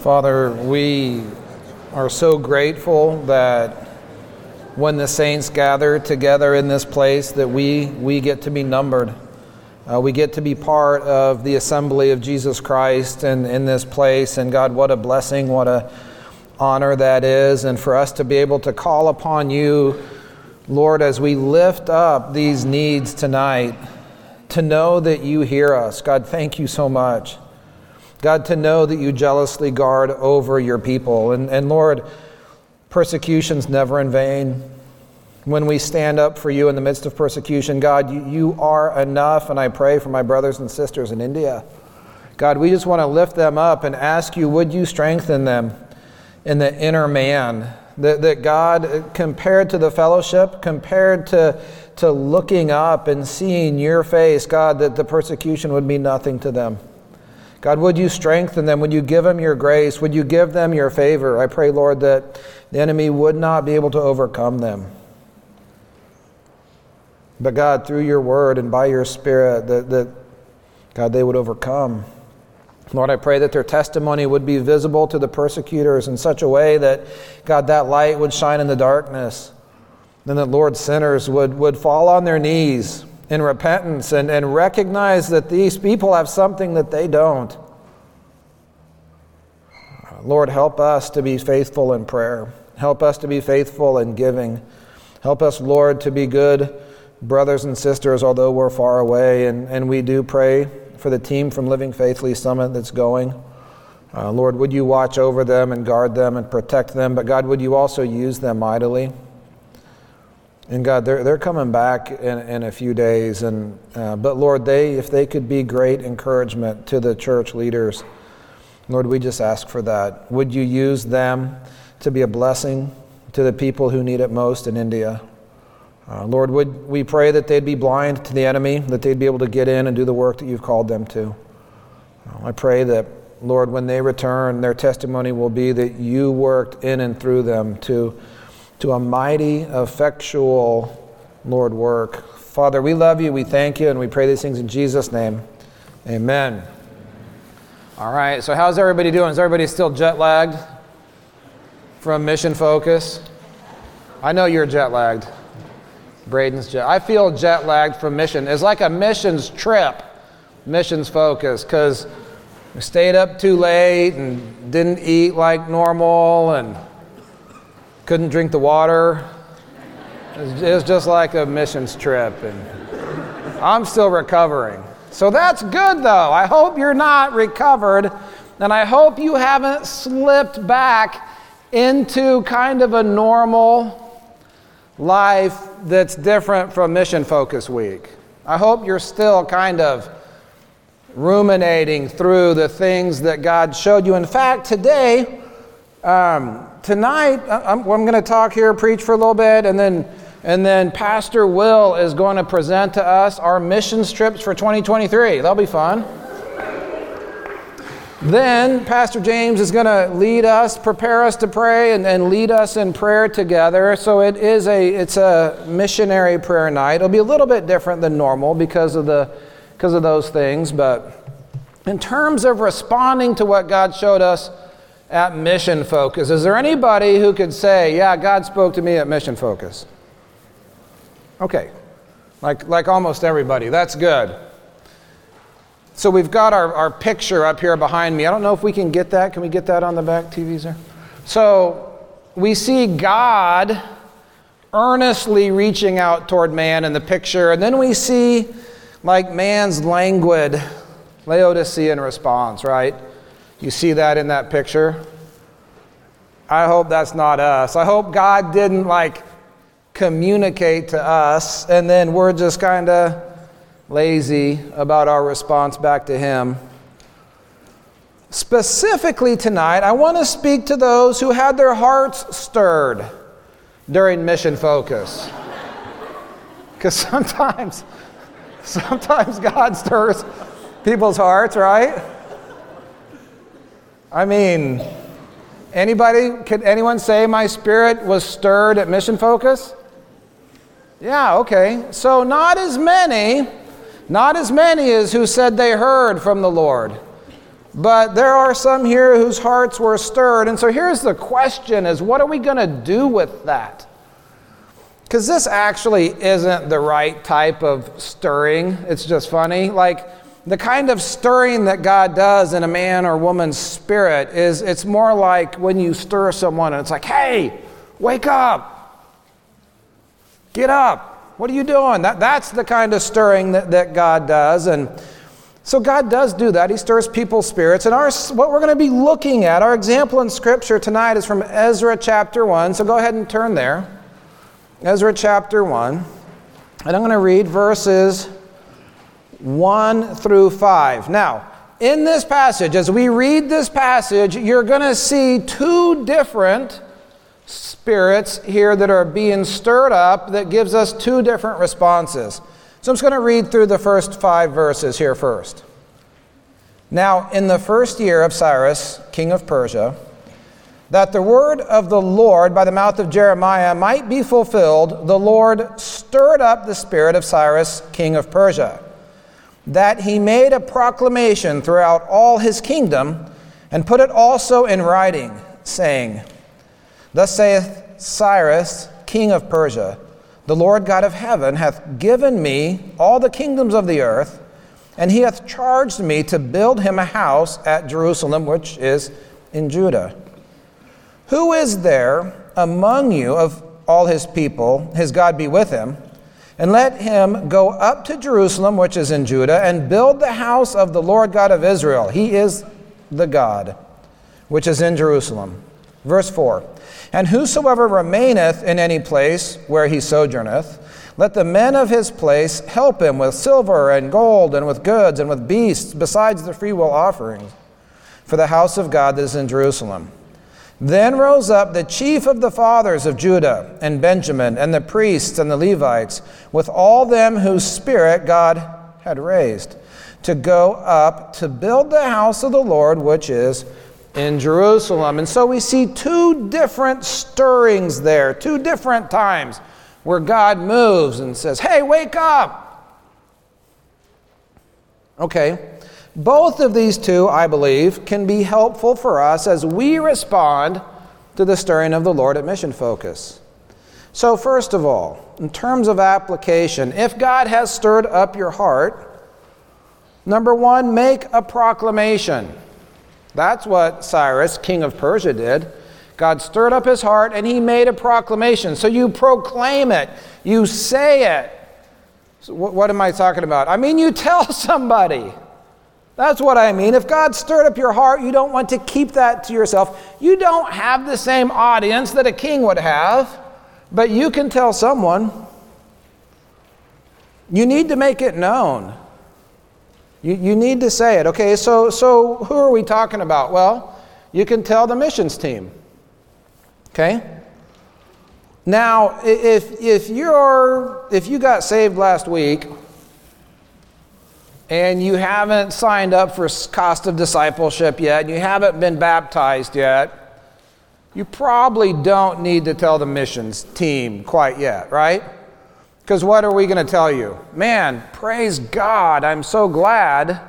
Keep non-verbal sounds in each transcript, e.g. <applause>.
Father, we are so grateful that when the saints gather together in this place that we, we get to be numbered. Uh, we get to be part of the assembly of Jesus Christ in, in this place. And God, what a blessing, what a honor that is. And for us to be able to call upon you, Lord, as we lift up these needs tonight, to know that you hear us. God, thank you so much. God, to know that you jealously guard over your people. And, and Lord, persecution's never in vain. When we stand up for you in the midst of persecution, God, you, you are enough. And I pray for my brothers and sisters in India. God, we just want to lift them up and ask you, would you strengthen them in the inner man? That, that God, compared to the fellowship, compared to, to looking up and seeing your face, God, that the persecution would be nothing to them. God, would you strengthen them? Would you give them your grace? Would you give them your favor? I pray, Lord, that the enemy would not be able to overcome them. But God, through your word and by your spirit, that, that God, they would overcome. Lord, I pray that their testimony would be visible to the persecutors in such a way that, God, that light would shine in the darkness. And that, Lord, sinners would, would fall on their knees in repentance and, and recognize that these people have something that they don't. Lord, help us to be faithful in prayer. Help us to be faithful in giving. Help us, Lord, to be good brothers and sisters, although we're far away. And, and we do pray for the team from Living Faithfully Summit that's going. Uh, Lord, would you watch over them and guard them and protect them? But God, would you also use them mightily? And God, they're, they're coming back in, in a few days. And, uh, but Lord, they, if they could be great encouragement to the church leaders, Lord, we just ask for that. Would you use them to be a blessing to the people who need it most in India? Uh, Lord, would we pray that they'd be blind to the enemy, that they'd be able to get in and do the work that you've called them to. Uh, I pray that, Lord, when they return, their testimony will be that you worked in and through them to to a mighty, effectual, Lord, work. Father, we love you, we thank you, and we pray these things in Jesus' name. Amen. All right, so how's everybody doing? Is everybody still jet lagged from mission focus? I know you're jet lagged. Braden's jet. I feel jet lagged from mission. It's like a missions trip, missions focus, because we stayed up too late and didn't eat like normal and couldn't drink the water. It was just like a missions trip, and I'm still recovering. So that's good, though. I hope you're not recovered, and I hope you haven't slipped back into kind of a normal life that's different from Mission Focus Week. I hope you're still kind of ruminating through the things that God showed you. In fact, today, um, tonight, I'm, I'm going to talk here, preach for a little bit, and then, and then Pastor Will is going to present to us our mission trips for 2023. That'll be fun. Then Pastor James is going to lead us, prepare us to pray, and, and lead us in prayer together. So it is a it's a missionary prayer night. It'll be a little bit different than normal because of the because of those things, but in terms of responding to what God showed us at Mission Focus. Is there anybody who could say, Yeah, God spoke to me at Mission Focus? Okay, like, like almost everybody. That's good. So we've got our, our picture up here behind me. I don't know if we can get that. Can we get that on the back TVs there? So we see God earnestly reaching out toward man in the picture, and then we see like man's languid Laodicean response, right? You see that in that picture? I hope that's not us. I hope God didn't like communicate to us and then we're just kind of lazy about our response back to Him. Specifically tonight, I want to speak to those who had their hearts stirred during mission focus. Because sometimes, sometimes God stirs people's hearts, right? I mean, anybody, could anyone say my spirit was stirred at Mission Focus? Yeah, okay. So not as many, not as many as who said they heard from the Lord. But there are some here whose hearts were stirred. And so here's the question is what are we going to do with that? Because this actually isn't the right type of stirring. It's just funny. Like the kind of stirring that God does in a man or woman's spirit is it's more like when you stir someone and it's like, hey, wake up, get up. What are you doing? That, that's the kind of stirring that, that God does. And so God does do that. He stirs people's spirits. And our, what we're going to be looking at, our example in Scripture tonight is from Ezra chapter 1. So go ahead and turn there. Ezra chapter 1. And I'm going to read verses 1 through 5. Now, in this passage, as we read this passage, you're going to see two different spirits here that are being stirred up that gives us two different responses. So I'm just going to read through the first five verses here first. Now, in the first year of Cyrus, king of Persia, that the word of the Lord by the mouth of Jeremiah might be fulfilled, the Lord stirred up the spirit of Cyrus, king of Persia, that he made a proclamation throughout all his kingdom and put it also in writing, saying, Thus saith Cyrus, king of Persia, the Lord God of heaven hath given me all the kingdoms of the earth, and he hath charged me to build him a house at Jerusalem, which is in Judah. Who is there among you of all his people, his God be with him? And let him go up to Jerusalem, which is in Judah, and build the house of the Lord God of Israel. He is the God, which is in Jerusalem. Verse 4 and whosoever remaineth in any place where he sojourneth, let the men of his place help him with silver and gold and with goods and with beasts, besides the freewill offerings, for the house of God that is in Jerusalem. Then rose up the chief of the fathers of Judah and Benjamin, and the priests and the Levites, with all them whose spirit God had raised, to go up to build the house of the Lord, which is in Jerusalem. And so we see two different stirrings there, two different times where God moves and says, Hey, wake up! Okay, both of these two, I believe, can be helpful for us as we respond to the stirring of the Lord at Mission Focus. So, first of all, in terms of application, if God has stirred up your heart, number one, make a proclamation. That's what Cyrus, king of Persia, did. God stirred up his heart and he made a proclamation. So you proclaim it, you say it. So what, what am I talking about? I mean, you <laughs> tell somebody. That's what I mean. If God stirred up your heart, you don't want to keep that to yourself. You don't have the same audience that a king would have, but you can tell someone. You need to make it known. You, you need to say it. Okay, so, so who are we talking about? Well, you can tell the missions team. Okay? Now, if, if, you're, if you got saved last week and you haven't signed up for cost of discipleship yet, and you haven't been baptized yet, you probably don't need to tell the missions team quite yet, right? Because what are we going to tell you? Man, praise God. I'm so glad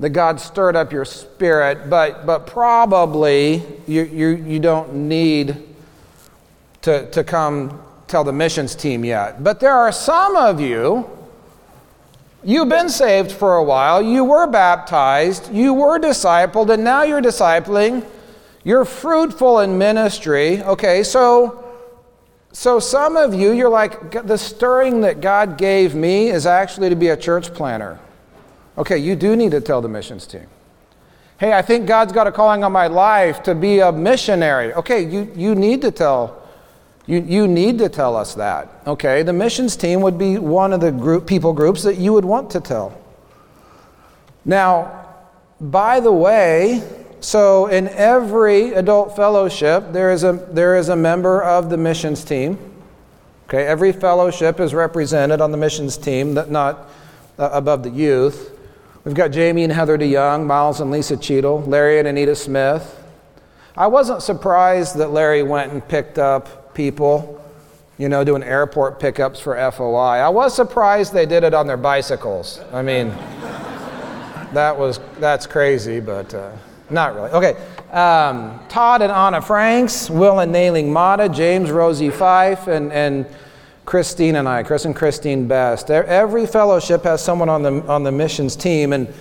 that God stirred up your spirit, but, but probably you, you, you don't need to, to come tell the missions team yet. But there are some of you, you've been saved for a while, you were baptized, you were discipled, and now you're discipling. You're fruitful in ministry. Okay, so so, some of you, you're like, the stirring that God gave me is actually to be a church planter. Okay, you do need to tell the missions team. Hey, I think God's got a calling on my life to be a missionary. Okay, you, you need to tell. You, you need to tell us that. Okay, the missions team would be one of the group, people groups that you would want to tell. Now, by the way, so, in every adult fellowship, there is a, there is a member of the missions team. Okay, every fellowship is represented on the missions team, not uh, above the youth. We've got Jamie and Heather DeYoung, Miles and Lisa Cheadle, Larry and Anita Smith. I wasn't surprised that Larry went and picked up people, you know, doing airport pickups for FOI. I was surprised they did it on their bicycles. I mean, that was that's crazy, but uh, not really. Okay, um, Todd and Anna Franks, Will and Nailing Mata, James Rosie Fife, and and Christine and I, Chris and Christine Best. Every fellowship has someone on the on the missions team, and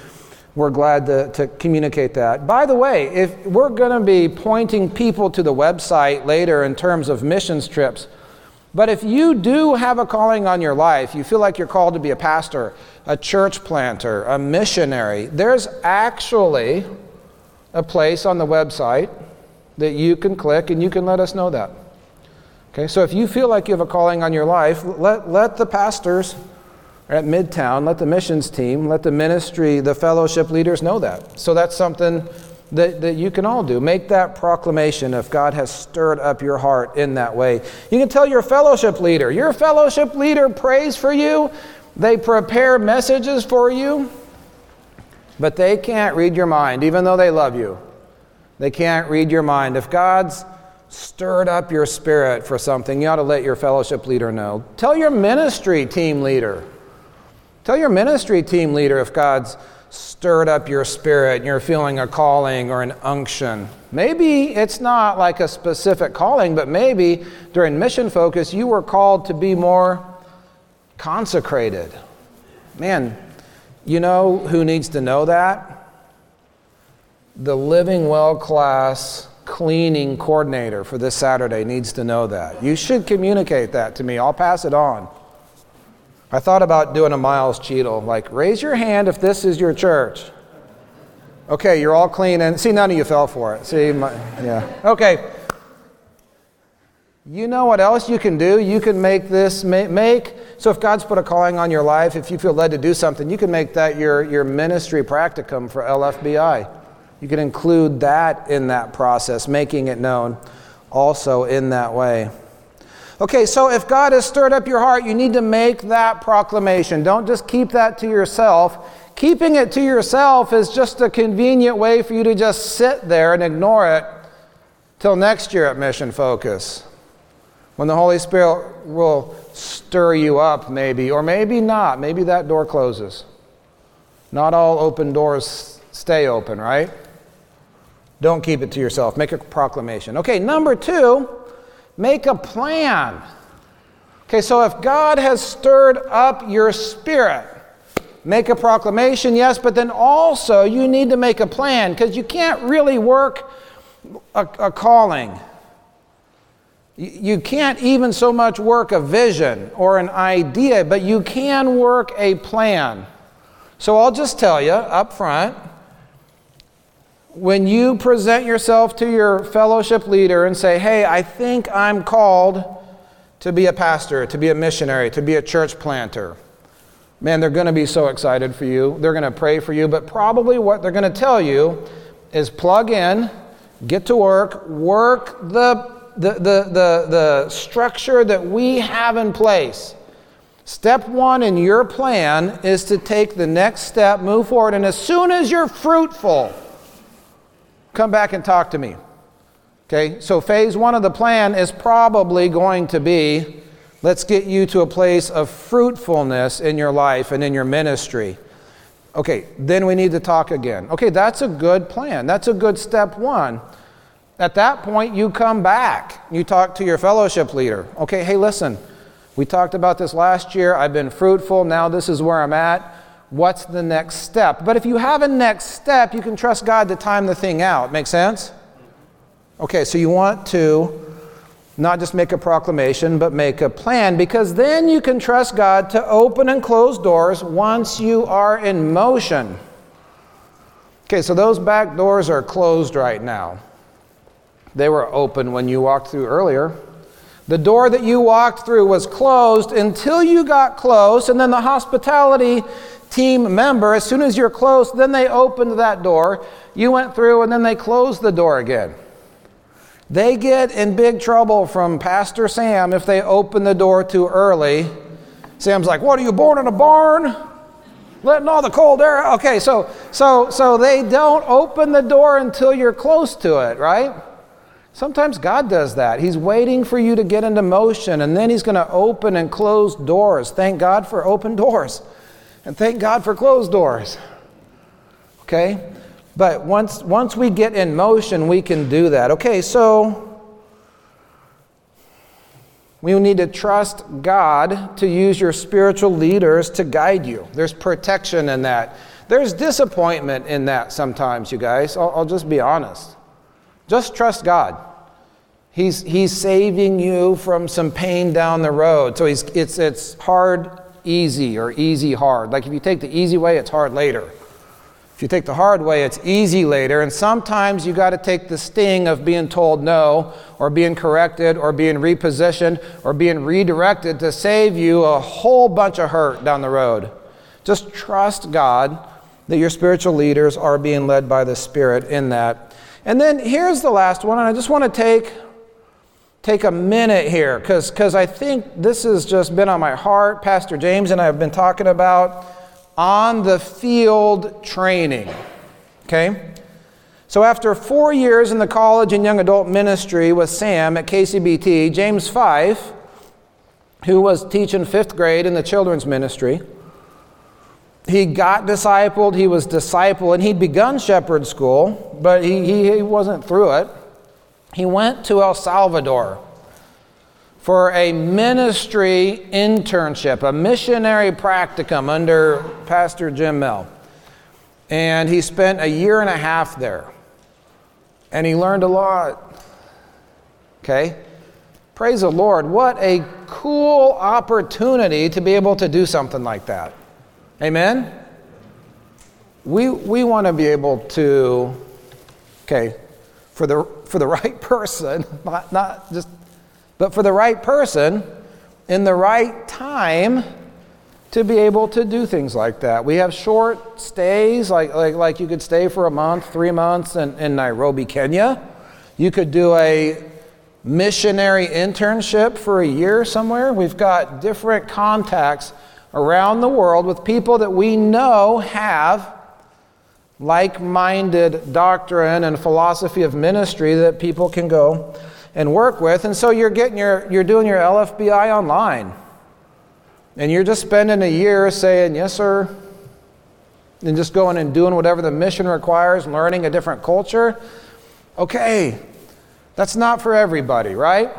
we're glad to, to communicate that. By the way, if we're going to be pointing people to the website later in terms of missions trips, but if you do have a calling on your life, you feel like you're called to be a pastor, a church planter, a missionary, there's actually a place on the website that you can click and you can let us know that. Okay, so if you feel like you have a calling on your life, let, let the pastors at Midtown, let the missions team, let the ministry, the fellowship leaders know that. So that's something that, that you can all do. Make that proclamation if God has stirred up your heart in that way. You can tell your fellowship leader. Your fellowship leader prays for you, they prepare messages for you, but they can't read your mind, even though they love you. They can't read your mind. If God's stirred up your spirit for something, you ought to let your fellowship leader know. Tell your ministry team leader. Tell your ministry team leader if God's stirred up your spirit and you're feeling a calling or an unction. Maybe it's not like a specific calling, but maybe during mission focus you were called to be more consecrated. Man, you know who needs to know that? The Living Well class cleaning coordinator for this Saturday needs to know that. You should communicate that to me. I'll pass it on. I thought about doing a Miles Cheadle, like, raise your hand if this is your church. Okay, you're all clean. And see, none of you fell for it. See, my, yeah. Okay. You know what else you can do? You can make this, make, so if God's put a calling on your life, if you feel led to do something, you can make that your, your ministry practicum for LFBI. You can include that in that process, making it known also in that way. Okay, so if God has stirred up your heart, you need to make that proclamation. Don't just keep that to yourself. Keeping it to yourself is just a convenient way for you to just sit there and ignore it till next year at Mission Focus. When the Holy Spirit will stir you up, maybe, or maybe not. Maybe that door closes. Not all open doors stay open, right? Don't keep it to yourself. Make a proclamation. Okay, number two Make a plan. Okay, so if God has stirred up your spirit, make a proclamation, yes, but then also you need to make a plan because you can't really work a, a calling. You can't even so much work a vision or an idea, but you can work a plan. So I'll just tell you up front when you present yourself to your fellowship leader and say, Hey, I think I'm called to be a pastor, to be a missionary, to be a church planter, man, they're going to be so excited for you. They're going to pray for you, but probably what they're going to tell you is plug in, get to work, work the, the, the, the, the structure that we have in place. Step one in your plan is to take the next step, move forward, and as soon as you're fruitful, come back and talk to me. Okay, so phase one of the plan is probably going to be let's get you to a place of fruitfulness in your life and in your ministry. Okay, then we need to talk again. Okay, that's a good plan. That's a good step one. At that point, you come back. You talk to your fellowship leader. Okay, hey, listen, we talked about this last year. I've been fruitful. Now this is where I'm at what's the next step. But if you have a next step, you can trust God to time the thing out. Make sense? Okay, so you want to not just make a proclamation, but make a plan because then you can trust God to open and close doors once you are in motion. Okay, so those back doors are closed right now. They were open when you walked through earlier. The door that you walked through was closed until you got close, and then the hospitality team member, as soon as you're close, then they opened that door. You went through and then they closed the door again. They get in big trouble from Pastor Sam if they open the door too early. Sam's like, What are you born in a barn? Letting all the cold air. Okay, so so so they don't open the door until you're close to it, right? Sometimes God does that. He's waiting for you to get into motion and then he's going to open and close doors. Thank God for open doors. And thank God for closed doors. Okay? But once, once we get in motion, we can do that. Okay, so we need to trust God to use your spiritual leaders to guide you. There's protection in that. There's disappointment in that sometimes, you guys. I'll, I'll just be honest. Just trust God. He's, he's saving you from some pain down the road. So he's, it's, it's hard, easy, or easy, hard. Like if you take the easy way, it's hard later. If you take the hard way, it's easy later. And sometimes you got to take the sting of being told no, or being corrected, or being repositioned, or being redirected to save you a whole bunch of hurt down the road. Just trust God that your spiritual leaders are being led by the Spirit in that. And then here's the last one, and I just want to take take a minute here because I think this has just been on my heart. Pastor James and I have been talking about on the field training. Okay? So, after four years in the college and young adult ministry with Sam at KCBT, James Fife, who was teaching fifth grade in the children's ministry, he got discipled, he was discipled, and he'd begun shepherd school, but he, he, he wasn't through it. He went to El Salvador for a ministry internship, a missionary practicum under Pastor Jim Mel. And he spent a year and a half there. And he learned a lot. Okay? Praise the Lord. What a cool opportunity to be able to do something like that. Amen? We, we want to be able to, okay, for the, for the <laughs> right person, not, not just but for the right person, in the right time, to be able to do things like that. We have short stays, like, like, like you could stay for a month, three months in, in Nairobi, Kenya. You could do a missionary internship for a year somewhere. We've got different contacts around the world with people that we know have like minded doctrine and philosophy of ministry that people can go and work with. And so you're getting your you're doing your LFBI online. And you're just spending a year saying, "Yes, sir." And just going and doing whatever the mission requires, learning a different culture. Okay. That's not for everybody, right?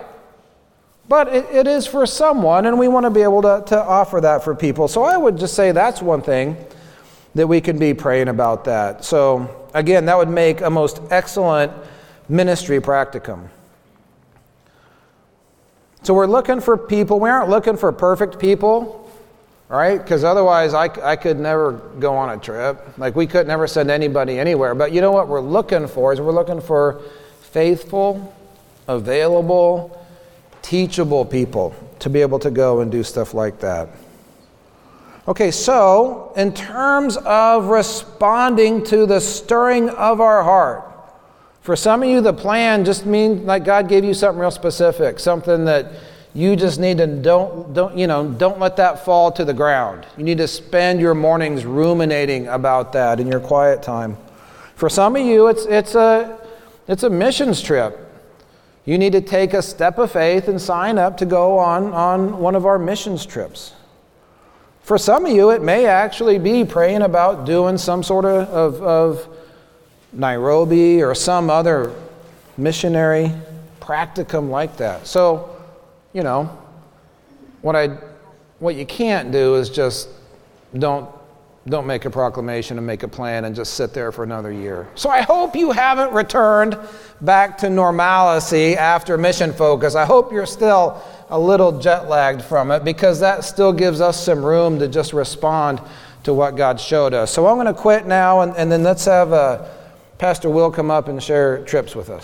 But it, it is for someone, and we want to be able to, to offer that for people. So I would just say that's one thing that we can be praying about that. So, again, that would make a most excellent ministry practicum. So we're looking for people. We aren't looking for perfect people, right? Because otherwise, I, I could never go on a trip. Like, we could never send anybody anywhere. But you know what we're looking for is we're looking for faithful, available, teachable people to be able to go and do stuff like that. Okay, so in terms of responding to the stirring of our heart, for some of you, the plan just means like God gave you something real specific, something that you just need to don't don't you know don't let that fall to the ground. You need to spend your mornings ruminating about that in your quiet time. For some of you, it's it's a it's a missions trip. You need to take a step of faith and sign up to go on, on one of our missions trips. For some of you, it may actually be praying about doing some sort of, of, of Nairobi or some other missionary practicum like that. So, you know, what I what you can't do is just don't don't make a proclamation and make a plan and just sit there for another year. So I hope you haven't returned back to normalcy after mission focus. I hope you're still a little jet lagged from it because that still gives us some room to just respond to what God showed us. So I'm going to quit now and, and then let's have a Pastor Will come up and share trips with us.